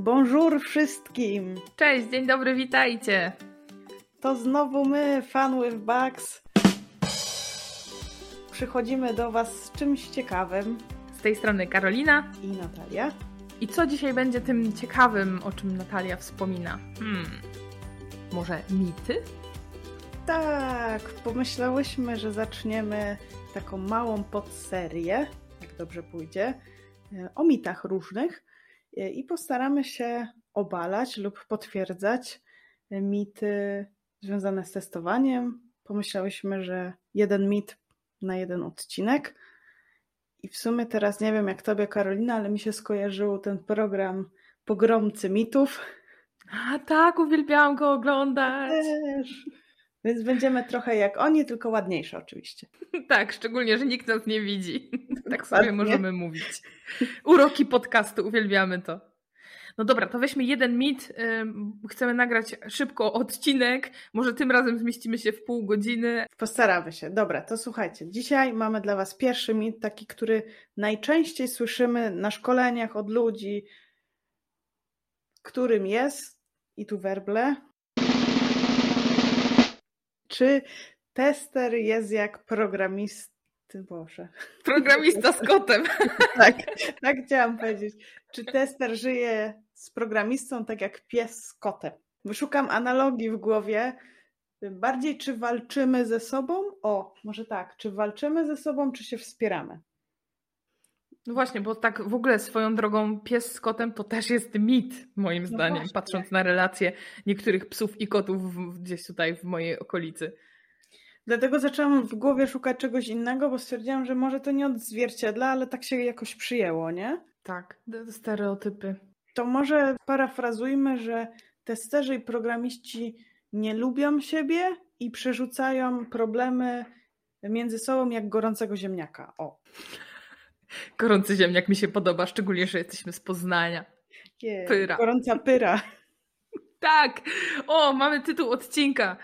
Bonjour wszystkim! Cześć, dzień dobry, witajcie! To znowu my, Fun with Bugs. Przychodzimy do Was z czymś ciekawym. Z tej strony Karolina i Natalia. I co dzisiaj będzie tym ciekawym, o czym Natalia wspomina? Hmm, może mity? Tak, pomyślałyśmy, że zaczniemy taką małą podserię, jak dobrze pójdzie, e, o mitach różnych i postaramy się obalać lub potwierdzać mity związane z testowaniem. Pomyślałyśmy, że jeden mit na jeden odcinek. I w sumie teraz nie wiem jak tobie, Karolina, ale mi się skojarzył ten program Pogromcy Mitów. A tak, uwielbiałam go oglądać. Też. Więc będziemy trochę jak oni, tylko ładniejsze oczywiście. Tak, szczególnie, że nikt nas nie widzi. Tak sobie możemy mówić. Uroki podcastu, uwielbiamy to. No dobra, to weźmy jeden mit. Chcemy nagrać szybko odcinek. Może tym razem zmieścimy się w pół godziny. Postaramy się. Dobra, to słuchajcie. Dzisiaj mamy dla Was pierwszy mit, taki, który najczęściej słyszymy na szkoleniach od ludzi, którym jest, i tu werble, czy tester jest jak programista? Boże. Programista z kotem. tak, tak chciałam powiedzieć. Czy tester żyje z programistą tak jak pies z kotem? Szukam analogii w głowie. Bardziej czy walczymy ze sobą? O, może tak. Czy walczymy ze sobą, czy się wspieramy? No właśnie, bo tak w ogóle swoją drogą pies z kotem to też jest mit, moim no zdaniem, właśnie. patrząc na relacje niektórych psów i kotów gdzieś tutaj w mojej okolicy. Dlatego zaczęłam w głowie szukać czegoś innego, bo stwierdziłam, że może to nie odzwierciedla, ale tak się jakoś przyjęło, nie? Tak, stereotypy. To może parafrazujmy, że testerzy i programiści nie lubią siebie i przerzucają problemy między sobą jak gorącego ziemniaka. O. Gorący ziemniak mi się podoba, szczególnie, że jesteśmy z Poznania. Yeah, pyra. Gorąca pyra. tak! O, mamy tytuł odcinka.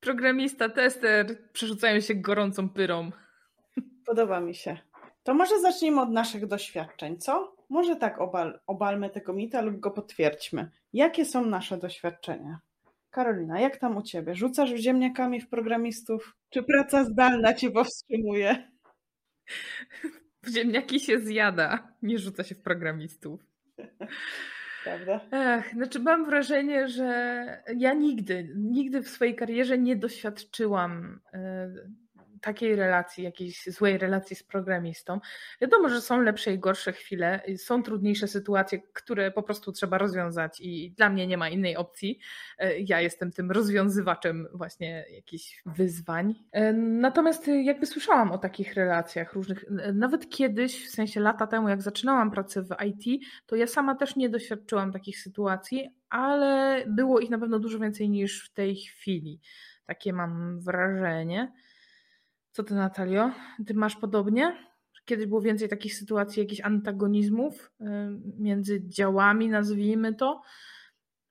Programista, tester przerzucają się gorącą pyrą. Podoba mi się. To może zacznijmy od naszych doświadczeń, co? Może tak obal, obalmy tego mita lub go potwierdźmy. Jakie są nasze doświadczenia? Karolina, jak tam u ciebie? Rzucasz ziemniakami w programistów? Czy praca zdalna cię powstrzymuje? W ziemniaki się zjada, nie rzuca się w programistów. Prawda? Ech, znaczy mam wrażenie, że ja nigdy, nigdy w swojej karierze nie doświadczyłam e, takiej relacji, jakiejś złej relacji z programistą. Wiadomo, że są lepsze i gorsze chwile, są trudniejsze sytuacje, które po prostu trzeba rozwiązać i dla mnie nie ma innej opcji. E, ja jestem tym rozwiązywaczem właśnie jakichś wyzwań. E, natomiast jakby słyszałam o takich relacjach różnych, nawet kiedyś, w sensie lata temu, jak zaczynałam pracę w IT, to ja sama też nie doświadczyłam takich sytuacji, ale było ich na pewno dużo więcej niż w tej chwili. Takie mam wrażenie. Co ty, Natalio? Ty masz podobnie? Kiedyś było więcej takich sytuacji, jakichś antagonizmów y, między działami, nazwijmy to,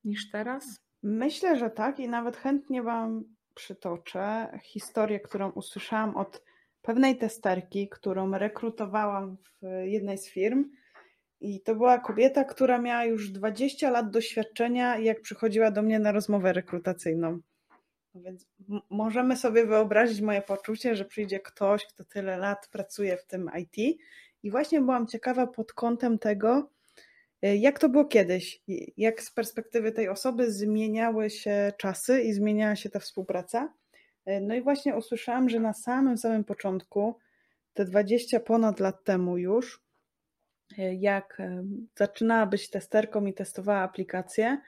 niż teraz? Myślę, że tak i nawet chętnie Wam przytoczę historię, którą usłyszałam od pewnej testerki, którą rekrutowałam w jednej z firm. I to była kobieta, która miała już 20 lat doświadczenia, jak przychodziła do mnie na rozmowę rekrutacyjną. No więc możemy sobie wyobrazić moje poczucie, że przyjdzie ktoś, kto tyle lat pracuje w tym IT. I właśnie byłam ciekawa pod kątem tego, y, jak to było kiedyś, jak z perspektywy tej osoby zmieniały się czasy i zmieniała się ta współpraca. Y, no i właśnie usłyszałam, że na samym samym początku, te 20 ponad lat temu już, y, jak zaczynała być testerką i testowała aplikacje,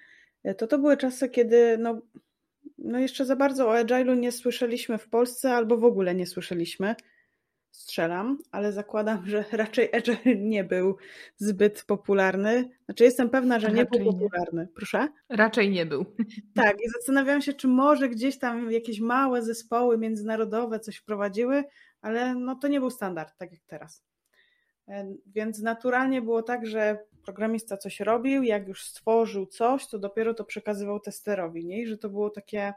to to były czasy, kiedy no, no jeszcze za bardzo o Agile'u nie słyszeliśmy w Polsce albo w ogóle nie słyszeliśmy. Strzelam, ale zakładam, że raczej Agile nie był zbyt popularny. Znaczy jestem pewna, że nie był popularny. Nie. Proszę? Raczej nie był. Tak, i zastanawiam się, czy może gdzieś tam jakieś małe zespoły międzynarodowe coś wprowadziły, ale no to nie był standard, tak jak teraz. Więc naturalnie było tak, że programista coś robił, jak już stworzył coś, to dopiero to przekazywał testerowi, nie? I że to było takie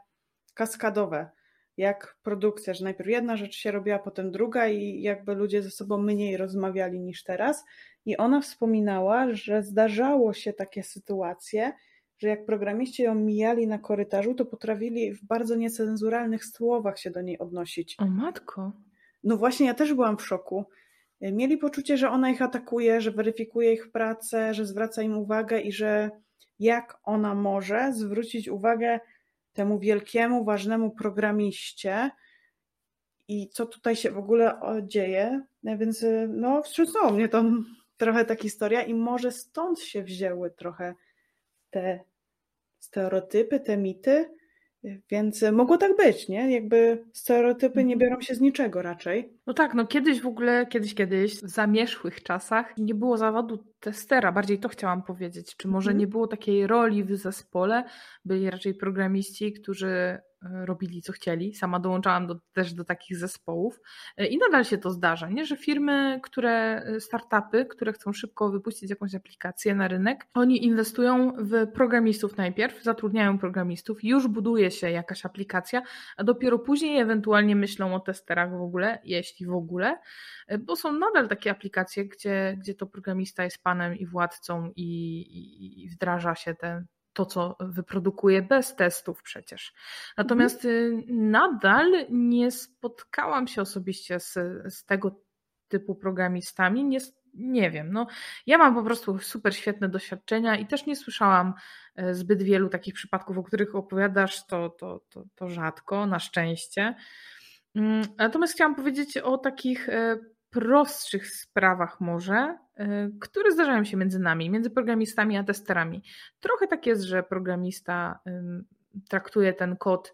kaskadowe, jak produkcja, że najpierw jedna rzecz się robiła, potem druga i jakby ludzie ze sobą mniej rozmawiali niż teraz. i ona wspominała, że zdarzało się takie sytuacje, że jak programiści ją mijali na korytarzu, to potrafili w bardzo niecenzuralnych słowach się do niej odnosić. O matko. No właśnie, ja też byłam w szoku. Mieli poczucie, że ona ich atakuje, że weryfikuje ich pracę, że zwraca im uwagę i że jak ona może zwrócić uwagę temu wielkiemu, ważnemu programiście i co tutaj się w ogóle dzieje. Więc no, wstrząsnęło mnie to trochę ta historia i może stąd się wzięły trochę te stereotypy, te mity, więc mogło tak być, nie? Jakby stereotypy nie mhm. biorą się z niczego raczej. No tak, no kiedyś w ogóle, kiedyś, kiedyś, w zamierzchłych czasach nie było zawodu testera, bardziej to chciałam powiedzieć. Czy może mhm. nie było takiej roli w zespole? Byli raczej programiści, którzy E, robili co chcieli. Sama dołączałam do, też do takich zespołów e, i nadal się to zdarza, nie? że firmy, które, e, startupy, które chcą szybko wypuścić jakąś aplikację na rynek, oni inwestują w programistów najpierw, zatrudniają programistów, już buduje się jakaś aplikacja, a dopiero później ewentualnie myślą o testerach w ogóle, jeśli w ogóle, bo są nadal takie aplikacje, gdzie, gdzie to programista jest panem i władcą i, i, i wdraża się te, to, co wyprodukuje bez testów przecież. Natomiast mhm. nadal nie spotkałam się osobiście z, z tego typu programistami. Nie, nie wiem, no ja mam po prostu super świetne doświadczenia i też nie słyszałam e, zbyt wielu takich przypadków, o których opowiadasz, to, to, to, to rzadko, na szczęście. Mm, natomiast chciałam powiedzieć o takich prostszych sprawach może, e, które zdarzają się między nami, między programistami a testerami. Trochę tak jest, że programista traktuje ten kod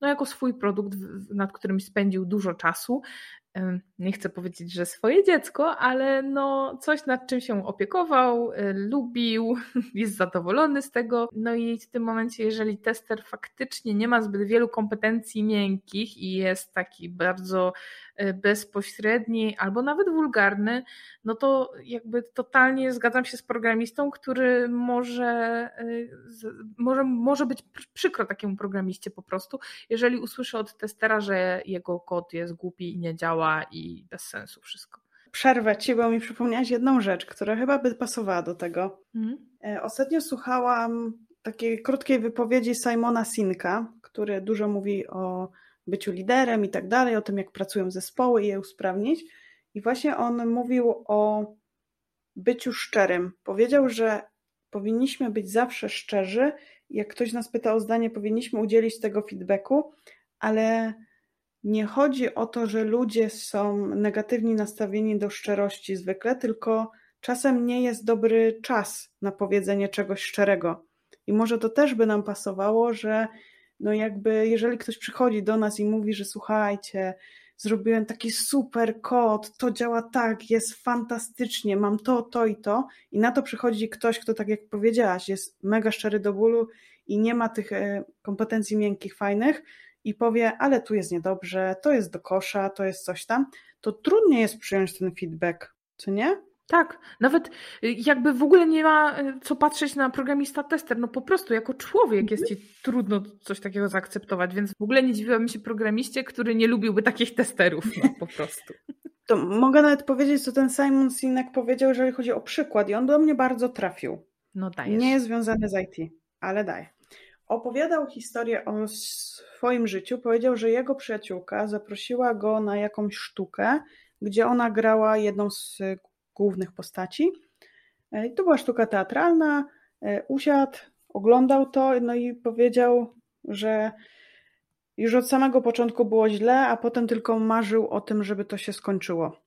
no, jako swój produkt, nad którym spędził dużo czasu nie chcę powiedzieć, że swoje dziecko, ale no coś nad czym się opiekował, y, lubił, jest zadowolony z tego. No i w tym momencie, jeżeli tester faktycznie nie ma zbyt wielu kompetencji miękkich i jest taki bardzo y, bezpośredni albo nawet wulgarny, no to jakby totalnie zgadzam się z programistą, który może, y, może, może być przykro takiemu programiście po prostu, jeżeli usłyszy od testera, że jego kod jest głupi i nie działa i bez sensu wszystko. Przerwę ci, bo mi przypomniałaś jedną rzecz, która chyba by pasowała do tego. Mhm. E, ostatnio słuchałam takiej krótkiej wypowiedzi Simona Sinka, który dużo mówi o byciu liderem i tak dalej, o tym, jak pracują zespoły i je usprawnić. I właśnie on mówił o byciu szczerym. Powiedział, że powinniśmy być zawsze szczerzy. Jak ktoś nas pyta o zdanie, powinniśmy udzielić tego feedbacku, ale nie chodzi o to, że ludzie są negatywnie nastawieni do szczerości zwykle, tylko czasem nie jest dobry czas na powiedzenie czegoś szczerego. I może to też by nam pasowało, że no jakby jeżeli ktoś przychodzi do nas i mówi, że słuchajcie, zrobiłem taki super kod, to działa tak, jest fantastycznie, mam to, to i to, i na to przychodzi ktoś, kto tak jak powiedziałaś, jest mega szczery do bólu i nie ma tych e, kompetencji miękkich, fajnych, i powie, ale tu jest niedobrze, to jest do kosza, to jest coś tam, to trudniej jest przyjąć ten feedback, co nie? Tak, nawet y, jakby w ogóle nie ma y, co patrzeć na programista tester, no po prostu jako człowiek jest ci trudno coś takiego zaakceptować, więc w ogóle nie dziwiłabym się programiście, który nie lubiłby takich testerów, no po prostu. To mogę nawet powiedzieć, co ten Simon Sinek powiedział, jeżeli chodzi o przykład i on do mnie bardzo trafił. No dajesz. Nie jest związany z IT, ale daj opowiadał historię o swoim życiu. Powiedział, że jego przyjaciółka zaprosiła go na jakąś sztukę, gdzie ona grała jedną z głównych postaci. E, to była sztuka teatralna. E, usiadł, oglądał to, no i powiedział, że już od samego początku było źle, a potem tylko marzył o tym, żeby to się skończyło.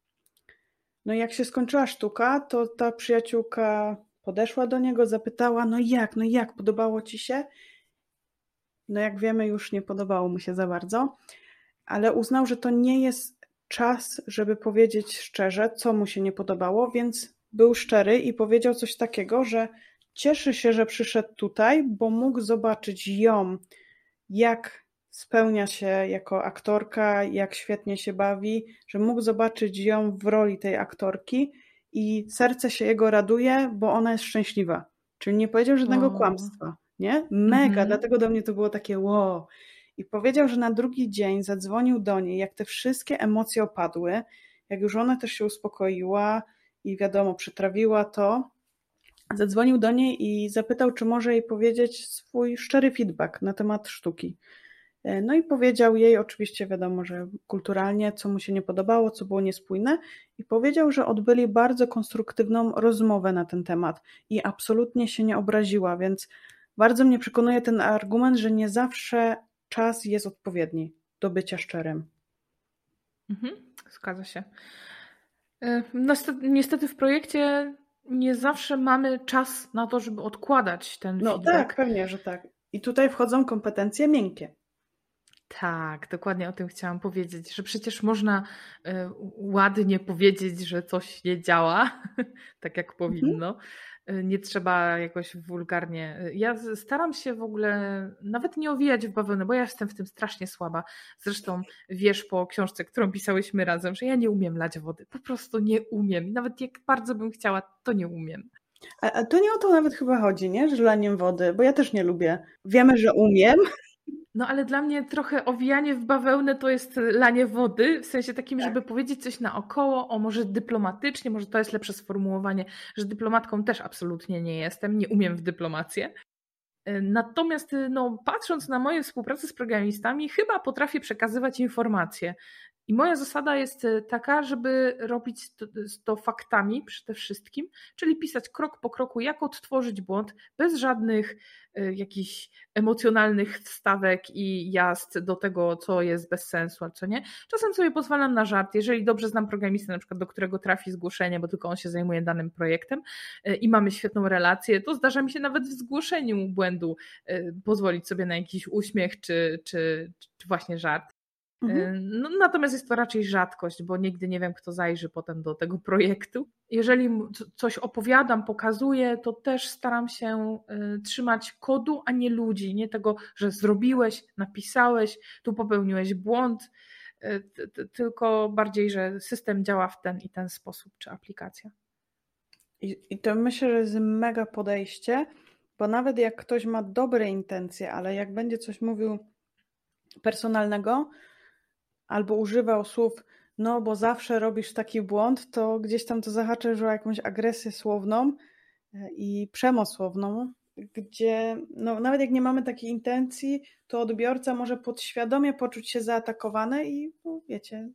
No i jak się skończyła sztuka, to ta przyjaciółka podeszła do niego, zapytała: No jak, no jak, podobało ci się? No jak wiemy, już nie podobało mu się za bardzo, ale uznał, że to nie jest czas, żeby powiedzieć szczerze, co mu się nie podobało, więc był szczery i powiedział coś takiego, że cieszy się, że przyszedł tutaj, bo mógł zobaczyć ją, jak spełnia się jako aktorka, jak świetnie się bawi, że mógł zobaczyć ją w roli tej aktorki i serce się jego raduje, bo ona jest szczęśliwa. Czyli nie powiedział żadnego o. kłamstwa nie? Mega, mhm. dlatego do mnie to było takie wow. I powiedział, że na drugi dzień zadzwonił do niej, jak te wszystkie emocje opadły, jak już ona też się uspokoiła, i wiadomo, przytrawiła to, zadzwonił do niej i zapytał, czy może jej powiedzieć swój szczery feedback na temat sztuki. E, no i powiedział jej, oczywiście wiadomo, że kulturalnie, co mu się nie podobało, co było niespójne, i powiedział, że odbyli bardzo konstruktywną rozmowę na ten temat i absolutnie się nie obraziła, więc bardzo mnie przekonuje ten argument, że nie zawsze czas jest odpowiedni do bycia szczerym. Mhm, zgadza się. E, niestety w projekcie nie zawsze mamy czas na to, żeby odkładać ten no, feedback. No tak, pewnie, że tak. I tutaj wchodzą kompetencje miękkie. Tak, dokładnie o tym chciałam powiedzieć, że przecież można y, ładnie powiedzieć, że coś nie działa tak jak mhm. powinno. Mhm. Nie trzeba jakoś wulgarnie. Y, ja staram się w ogóle nawet nie owijać w bawełnę, bo ja jestem w tym strasznie słaba. Zresztą wiesz po książce, którą pisałyśmy razem, że ja nie umiem lać wody. Po prostu nie umiem. Nawet jak bardzo bym chciała, to nie umiem. A, a to nie o to nawet chyba chodzi, nie? Że laniem wody, bo ja też nie lubię. Wiemy, że umiem, no ale dla mnie trochę owijanie w bawełnę to jest lanie wody, w sensie takim, tak. żeby powiedzieć coś naokoło, o może dyplomatycznie, może to jest lepsze sformułowanie, że dyplomatką też absolutnie nie jestem, nie umiem w dyplomację. E, natomiast no, patrząc na moje współpracę z programistami, chyba potrafię przekazywać informacje. I moja zasada jest e, taka, żeby robić to, to, faktami przede wszystkim, czyli pisać krok po kroku, jak odtworzyć błąd, bez żadnych y, jakichś emocjonalnych wstawek i jazd do tego, co jest bez sensu, a co nie. Czasem sobie pozwalam na żart, jeżeli dobrze znam programistę, na przykład do którego trafi zgłoszenie, bo tylko on się zajmuje danym projektem y, i mamy świetną relację, to zdarza mi się nawet w zgłoszeniu błędu y, pozwolić sobie na jakiś uśmiech czy, czy, czy właśnie żart. Mhm. No, natomiast jest to raczej rzadkość, bo nigdy nie wiem, kto zajrzy potem do tego projektu. Jeżeli coś opowiadam, pokazuję, to też staram się y, trzymać kodu, a nie ludzi. Nie tego, że zrobiłeś, napisałeś, tu popełniłeś błąd, y, tylko bardziej, że system działa w ten i ten sposób, czy aplikacja. I, I to myślę, że jest mega podejście, bo nawet jak ktoś ma dobre intencje, ale jak będzie coś mówił personalnego, albo używał słów, no bo zawsze robisz taki błąd, to gdzieś tam to zahacza już o jakąś agresję słowną e, i przemoc słowną, gdzie no, nawet jak nie mamy takiej intencji, to odbiorca może podświadomie poczuć się zaatakowany i no, wiecie,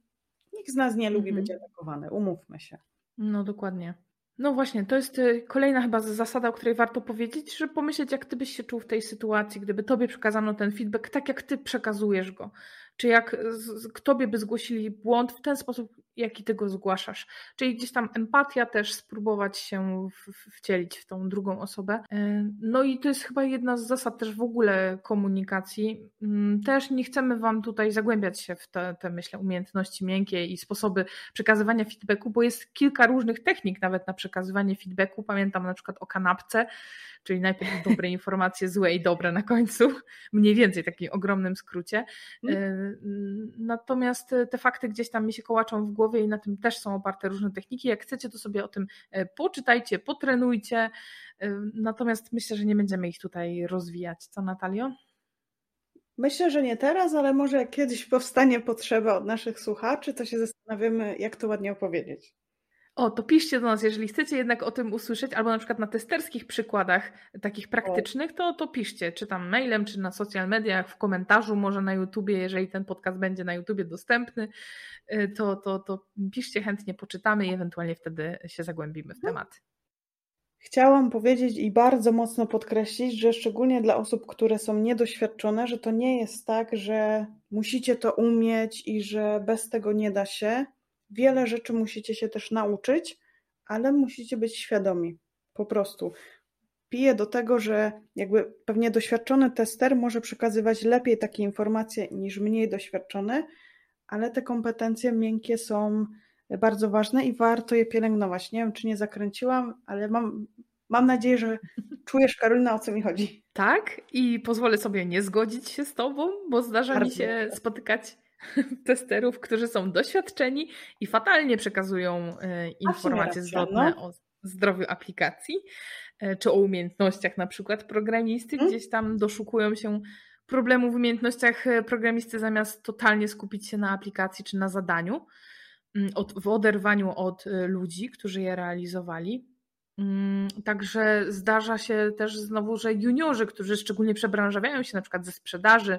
nikt z nas nie lubi mhm. być atakowany, umówmy się. No dokładnie. No właśnie, to jest y, kolejna chyba zasada, o której warto powiedzieć, że pomyśleć, jak ty byś się czuł w tej sytuacji, gdyby tobie przekazano ten feedback tak, jak ty przekazujesz go czy jak k tobie by zgłosili błąd w ten sposób, jaki ty go zgłaszasz. Czyli gdzieś tam empatia też spróbować się wcielić w tą drugą osobę. E, no i to jest chyba jedna z zasad też w ogóle komunikacji. Mm, też nie chcemy wam tutaj zagłębiać się w te, te myślę, umiejętności miękkie i sposoby przekazywania feedbacku, bo jest kilka różnych technik nawet na przekazywanie feedbacku. Pamiętam na przykład o kanapce, czyli najpierw dobre informacje, złe i dobre na końcu, mniej więcej w takim ogromnym skrócie. Natomiast te fakty gdzieś tam mi się kołaczą w głowie i na tym też są oparte różne techniki. Jak chcecie, to sobie o tym e, poczytajcie, potrenujcie. E, natomiast myślę, że nie będziemy ich tutaj rozwijać. Co, Natalio? Myślę, że nie teraz, ale może kiedyś powstanie potrzeba od naszych słuchaczy, to się zastanawiamy, jak to ładnie opowiedzieć. O, to piszcie do nas, jeżeli chcecie jednak o tym usłyszeć, albo na przykład na testerskich przykładach takich praktycznych, to, to piszcie, czy tam mailem, czy na social mediach, w komentarzu, może na YouTubie, jeżeli ten podcast będzie na YouTubie dostępny, y, to, to, to piszcie, chętnie poczytamy i ewentualnie wtedy się zagłębimy w mhm. temat. Chciałam powiedzieć i bardzo mocno podkreślić, że szczególnie dla osób, które są niedoświadczone, że to nie jest tak, że musicie to umieć i że bez tego nie da się Wiele rzeczy musicie się też nauczyć, ale musicie być świadomi. Po prostu. Piję do tego, że jakby pewnie doświadczony tester może przekazywać lepiej takie informacje niż mniej doświadczony, ale te kompetencje miękkie są bardzo ważne i warto je pielęgnować. Nie wiem, czy nie zakręciłam, ale mam, mam nadzieję, że czujesz, Karolina, o co mi chodzi. Tak, i pozwolę sobie nie zgodzić się z Tobą, bo zdarza bardzo mi się spotykać testerów, którzy są doświadczeni i fatalnie przekazują e, informacje zwrotne no. o zdrowiu aplikacji, e, czy o umiejętnościach na przykład programisty, hmm? gdzieś tam doszukują się problemów w umiejętnościach e, programisty zamiast totalnie skupić się na aplikacji czy na zadaniu. mm, od, w oderwaniu od ludzi, którzy je realizowali. Mm, także zdarza się też znowu, że juniorzy, którzy szczególnie przebranżawiają się na przykład ze sprzedaży,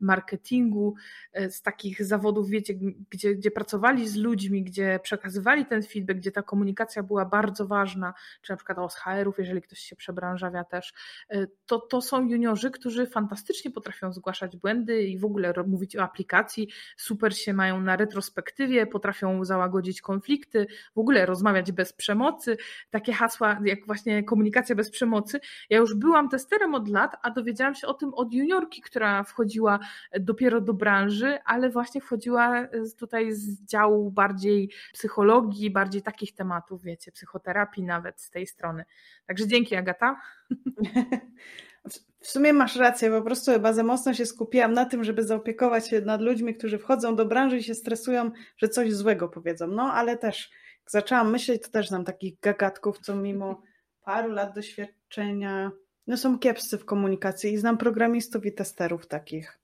marketingu, e, z takich zawodów, wiecie, gdzie, gdzie pracowali z ludźmi, gdzie przekazywali ten feedback, gdzie ta komunikacja była bardzo ważna, czy na przykład z HR-ów, jeżeli ktoś się przebranżawia też, e, to, to są juniorzy, którzy fantastycznie potrafią zgłaszać błędy i w ogóle mówić o aplikacji, super się mają na retrospektywie, potrafią załagodzić konflikty, w ogóle rozmawiać bez przemocy, takie hasła jak właśnie komunikacja bez przemocy. Ja już byłam testerem od lat, a dowiedziałam się o tym od juniorki, która wchodziła dopiero do branży, ale właśnie wchodziła tutaj z działu bardziej psychologii, bardziej takich tematów, wiecie, psychoterapii nawet z tej strony. Także dzięki Agata. W sumie masz rację, po prostu chyba za mocno się skupiłam na tym, żeby zaopiekować się nad ludźmi, którzy wchodzą do branży i się stresują, że coś złego powiedzą. No ale też, jak zaczęłam myśleć, to też znam takich gagatków, co mimo paru lat doświadczenia no są kiepscy w komunikacji i znam programistów i testerów takich.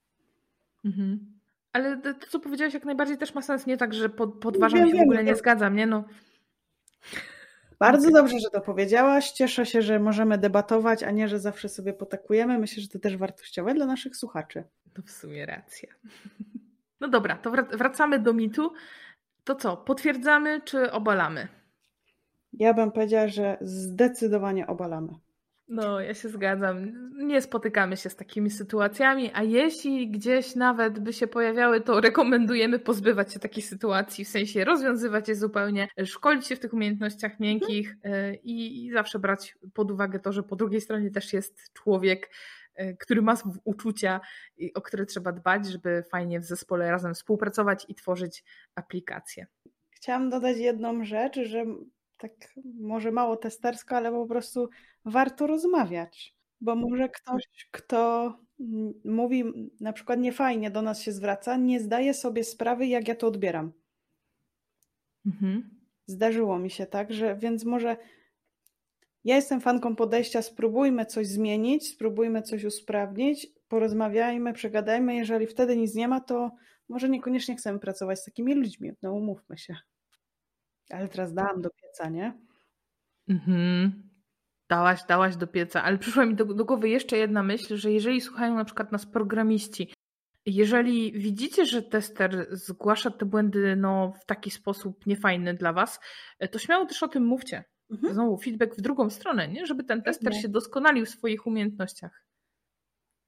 Mhm. Ale to, co powiedziałeś, jak najbardziej też ma sens. Nie tak, że pod, podważam się, w ogóle nie zgadzam, nie? No. Bardzo dobrze, że to powiedziałaś. Cieszę się, że możemy debatować, a nie, że zawsze sobie potakujemy. Myślę, że to też wartościowe dla naszych słuchaczy. To w sumie racja. No dobra, to wracamy do mitu. To co, potwierdzamy czy obalamy? Ja bym powiedziała, że zdecydowanie obalamy. No, ja się zgadzam. Nie spotykamy się z takimi sytuacjami, a jeśli gdzieś nawet by się pojawiały, to rekomendujemy pozbywać się takich sytuacji, w sensie rozwiązywać je zupełnie, szkolić się w tych umiejętnościach miękkich mhm. i, i zawsze brać pod uwagę to, że po drugiej stronie też jest człowiek, e, który ma uczucia, o które trzeba dbać, żeby fajnie w zespole razem współpracować i tworzyć aplikacje. Chciałam dodać jedną rzecz, że tak może mało testersko, ale po prostu warto rozmawiać, bo może ktoś, kto mówi na przykład niefajnie do nas się zwraca, nie zdaje sobie sprawy, jak ja to odbieram. Mhm. Zdarzyło mi się tak, że więc może ja jestem fanką podejścia, spróbujmy coś zmienić, spróbujmy coś usprawnić, porozmawiajmy, przegadajmy. Jeżeli wtedy nic nie ma, to może niekoniecznie chcemy pracować z takimi ludźmi. No umówmy się. Ale teraz dałam do pieca, nie? Mhm. Dałaś, dałaś do pieca, ale przyszła mi do, do głowy jeszcze jedna myśl, że jeżeli słuchają na przykład nas programiści, jeżeli widzicie, że tester zgłasza te błędy no, w taki sposób niefajny dla Was, to śmiało też o tym mówcie. Mhm. Znowu feedback w drugą stronę, nie? żeby ten tester się doskonalił w swoich umiejętnościach.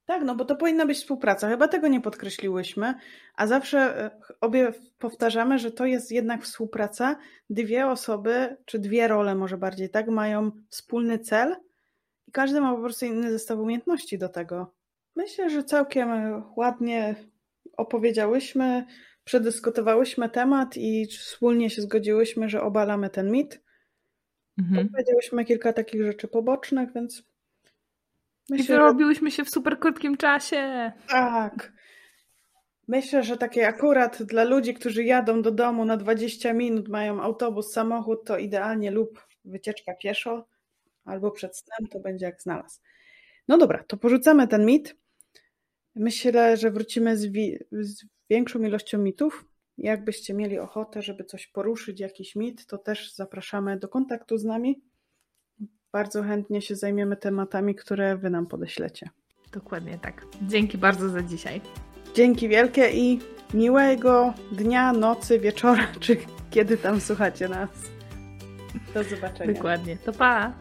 Tak, no bo to powinna być współpraca. Chyba tego nie podkreśliłyśmy, a zawsze e, obie powtarzamy, że to jest jednak współpraca. Dwie osoby, czy dwie role może bardziej, tak, mają wspólny cel i każdy ma po prostu inny zestaw umiejętności do tego. Myślę, że całkiem ładnie opowiedziałyśmy, przedyskutowałyśmy temat i wspólnie się zgodziłyśmy, że obalamy ten mit. Mhm. Powiedziałyśmy kilka takich rzeczy pobocznych, więc Myślę, I wyrobiłyśmy się w super krótkim czasie. Tak. Myślę, że takie akurat dla ludzi, którzy jadą do domu na 20 minut, mają autobus, samochód, to idealnie lub wycieczka pieszo, albo przed snem, to będzie jak znalazł. No dobra, to porzucamy ten mit. Myślę, że wrócimy z, z większą ilością mitów. Jakbyście mieli ochotę, żeby coś poruszyć, jakiś mit, to też zapraszamy do kontaktu z nami bardzo chętnie się zajmiemy tematami, które Wy nam podeślecie. Dokładnie tak. Dzięki bardzo za dzisiaj. Dzięki wielkie i miłego dnia, nocy, wieczora, czy kiedy tam słuchacie nas. Do zobaczenia. Dokładnie. To pa!